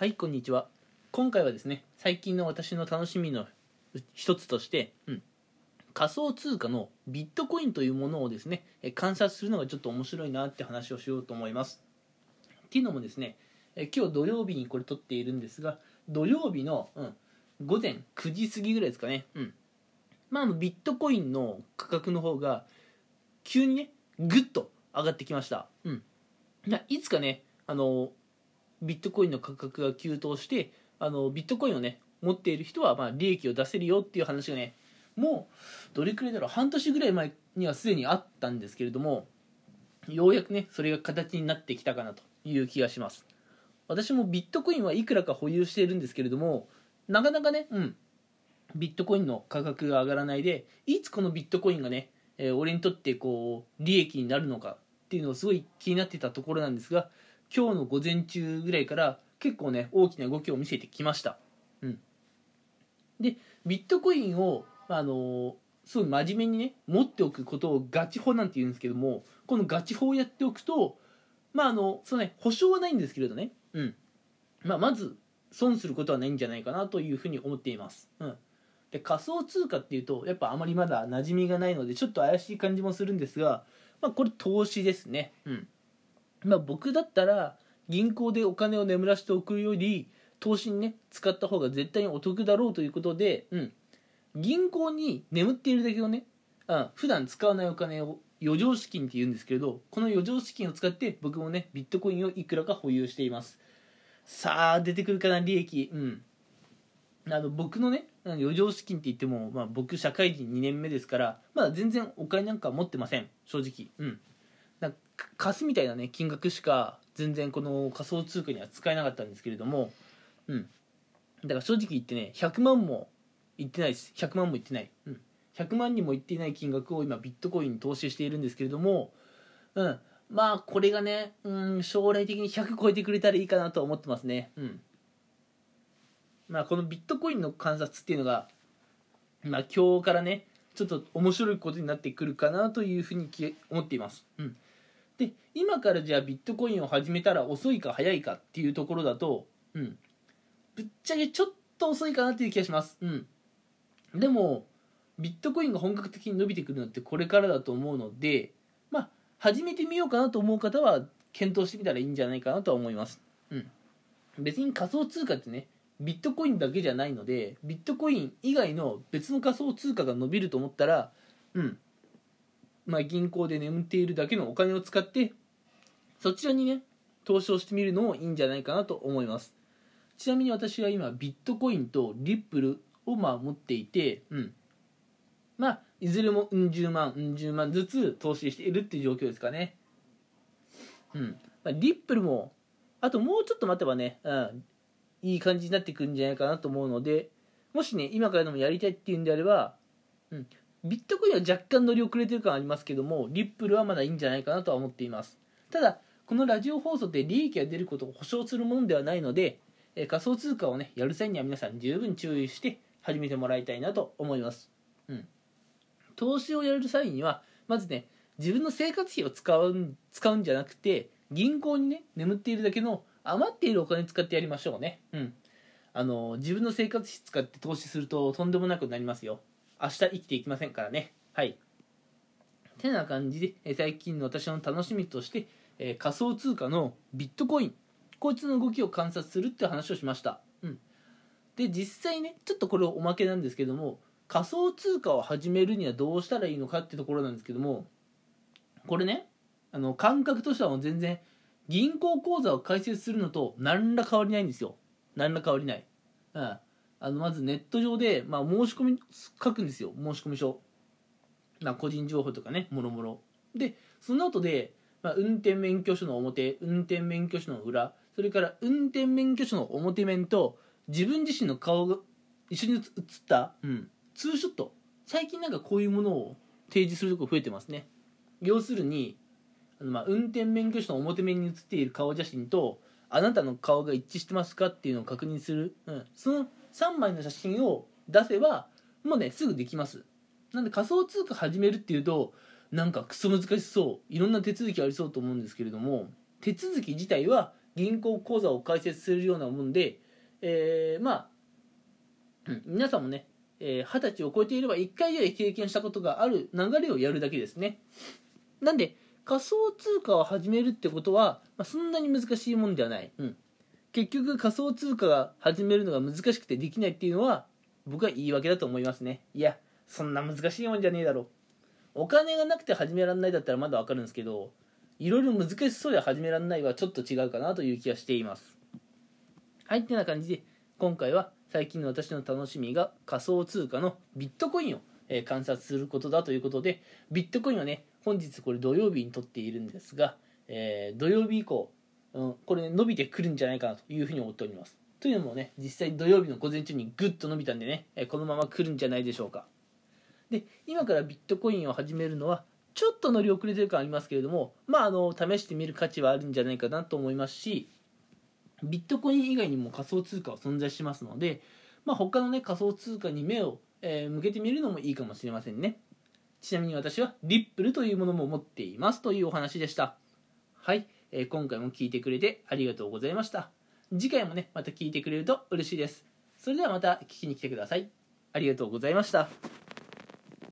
はいこんにちは。今回はですね最近の私の楽しみの一つとして、うん、仮想通貨のビットコインというものをですね観察するのがちょっと面白いなって話をしようと思います。っていうのもですね今日土曜日にこれ撮っているんですが土曜日の、うん、午前9時過ぎぐらいですかね、うん。まあ、ビットコインの価格の方が急にねグッと上がってきました、うん、いつかねあのビットコインの価格が急騰してあのビットコインをね持っている人はまあ利益を出せるよっていう話がねもうどれくらいだろう半年ぐらい前にはすでにあったんですけれどもようやくねそれが形になってきたかなという気がします。私もビットコインはいくらか保有しているんですけれどもなかなかねうんビットコインの価格が上がらないでいつこのビットコインがね、えー俺にとってこう利益になるのかっていうのをすごい気になってたところなんですが今日の午前中ぐらいから結構ね大きな動きを見せてきました、うん、でビットコインをあのすごい真面目にね持っておくことをガチ法なんて言うんですけどもこのガチ法をやっておくとまああのそうね保証はないんですけれどね、うん。まあ、まず損することはないんじゃないかなというふうに思っています、うん、で仮想通貨っていうとやっぱあまりまだ馴染みがないのでちょっと怪しい感じもするんですが、まあ、これ投資ですね、うん。まあ、僕だったら銀行でお金を眠らせておくより投資にね使った方が絶対にお得だろうということで、うん、銀行に眠っているだけのねあ普段使わないお金を余剰資金って言うんですけれどこの余剰資金を使って僕もねビットコインをいくらか保有しています。さあ出てくるかな利益。うん。あの僕のね余剰資金って言っても、まあ、僕社会人2年目ですからまだ全然お金なんか持ってません。正直。うん貸すみたいなね金額しか全然この仮想通貨には使えなかったんですけれどもうん。だから正直言ってね100万もいってないです。100万もいってない、うん、100万にもいっていない金額を今ビットコインに投資しているんですけれどもうん。まあこれがね、うん、将来的に100超えてくれたらいいかなと思ってますね。うん。まあこのビットコインの観察っていうのがまあ今日からねちょっと面白いことになってくるかなというふうに思っています。うん。で今からじゃあビットコインを始めたら遅いか早いかっていうところだと、うん、ぶっちゃけちょっと遅いかなっていう気がします、うん、でもビットコインが本格的に伸びてくるのってこれからだと思うのでまあ始めてみようかなと思う方は検討してみたらいいんじゃないかなとは思います、うん、別に仮想通貨ってねビットコインだけじゃないのでビットコイン以外の別の仮想通貨が伸びると思ったらうん。まあ、銀行で眠っているだけのお金を使ってそちらにね投資をしてみるのもいいんじゃないかなと思います。ちなみに私は今ビットコインとリップルをまあ持っていてうん。まあいずれもうん十万うん十万ずつ投資しているっていう状況ですかね。うん、まあ、リップルもあともうちょっと待てばね、うん、いい感じになってくるんじゃないかなと思うのでもしね今からでもやりたいっていうんであれば、うん、ビットコインは若干乗り遅れてる感ありますけどもリップルはまだいいんじゃないかなとは思っています。ただこのラジオ放送って利益が出ることを保証するものではないので、え仮想通貨をねやる際には皆さん十分注意して始めてもらいたいなと思います。うん。投資をやる際にはまずね自分の生活費を使うん使うんじゃなくて銀行にね眠っているだけの余っているお金使ってやりましょうね。うん。あの自分の生活費使って投資するととんでもなくなりますよ。明日生きていきませんからね。はい。てな感じで最近の私の楽しみとして、え仮想通貨のビットコイン。こいつの動きを観察するって話をしました、うん、で実際ねちょっとこれおまけなんですけども仮想通貨を始めるにはどうしたらいいのかってところなんですけどもこれねあの感覚としてはもう全然銀行口座を開設するのと何ら変わりないんですよ。何ら変わりない、うん、あのまずネット上で、まあ、申し込み書くんですよ。申し込み書、まあ、個人情報とかねもろもろ。でその後で、まあ、運転免許証の表運転免許証の裏それから運転免許証の表面と自分自身の顔が一緒に写った、うん、ツーショット。最近なんかこういうものを提示するとこ増えてますね。要するにあのまあ運転免許証の表面に写っている顔写真とあなたの顔が一致してますかっていうのを確認する、うん、その3枚の写真を出せばもうねすぐできます。なんで仮想通貨始めるっていうとなんかクソ難しそう。いろんな手続きありそうと思うんですけれども手続き自体は銀行口座を開設するようなもんで、えー、まあ、皆さんもね二十、えー、歳を超えていれば1回ぐらい経験したことがある流れをやるだけですね。なんで仮想通貨を始めるってことは、まあ、そんなに難しいもんではない、うん、結局仮想通貨が始めるのが難しくてできないっていうのは僕は言い訳だと思いますね。いやそんな難しいもんじゃねえだろ。お金がなくて始められないだったらまだ分かるんですけどいろいろ難しそうで始められないはちょっと違うかなという気がしています。はいってな感じで今回は最近の私の楽しみが仮想通貨のビットコインを観察することだということでビットコインはね本日これ土曜日に撮っているんですが、えー、土曜日以降、うん、これ、ね、伸びてくるんじゃないかなというふうに思っております。というのもね実際土曜日の午前中にグッと伸びたんでねえこのまま来るんじゃないでしょうか。で今からビットコインを始めるのはちょっと乗り遅れてる感ありますけれどもまああの試してみる価値はあるんじゃないかなと思いますしビットコイン以外にも仮想通貨は存在しますので、まあ、他のね仮想通貨に目を、えー、向けてみるのもいいかもしれませんね。ちなみに私はリップルというものも持っていますというお話でした。はい、えー、今回も聞いてくれてありがとうございました。次回もねまた聞いてくれると嬉しいです。それではまた聞きに来てください。ありがとうございました。